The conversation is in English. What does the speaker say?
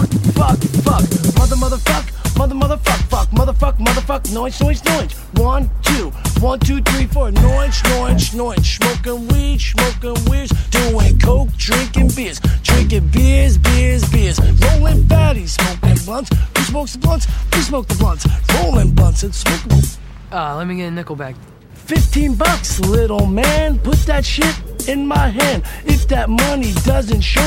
fuck, fuck, fuck. Mother, motherfuck, mother, motherfuck, fuck, motherfuck, motherfuck, noise, noise, noise. One, two, one, two, three, four. Noise, noise, noise. Smoking weed, smoking weirds. Doing coke, drinking beers. Drinking beers, beers, beers. Rolling fatties, smoking blunts. Who smokes the blunts? Who smoke the blunts. Rolling blunts and smoking. Uh, let me get a nickel back. 15 bucks, little man. Put that shit in my hand. If that money doesn't show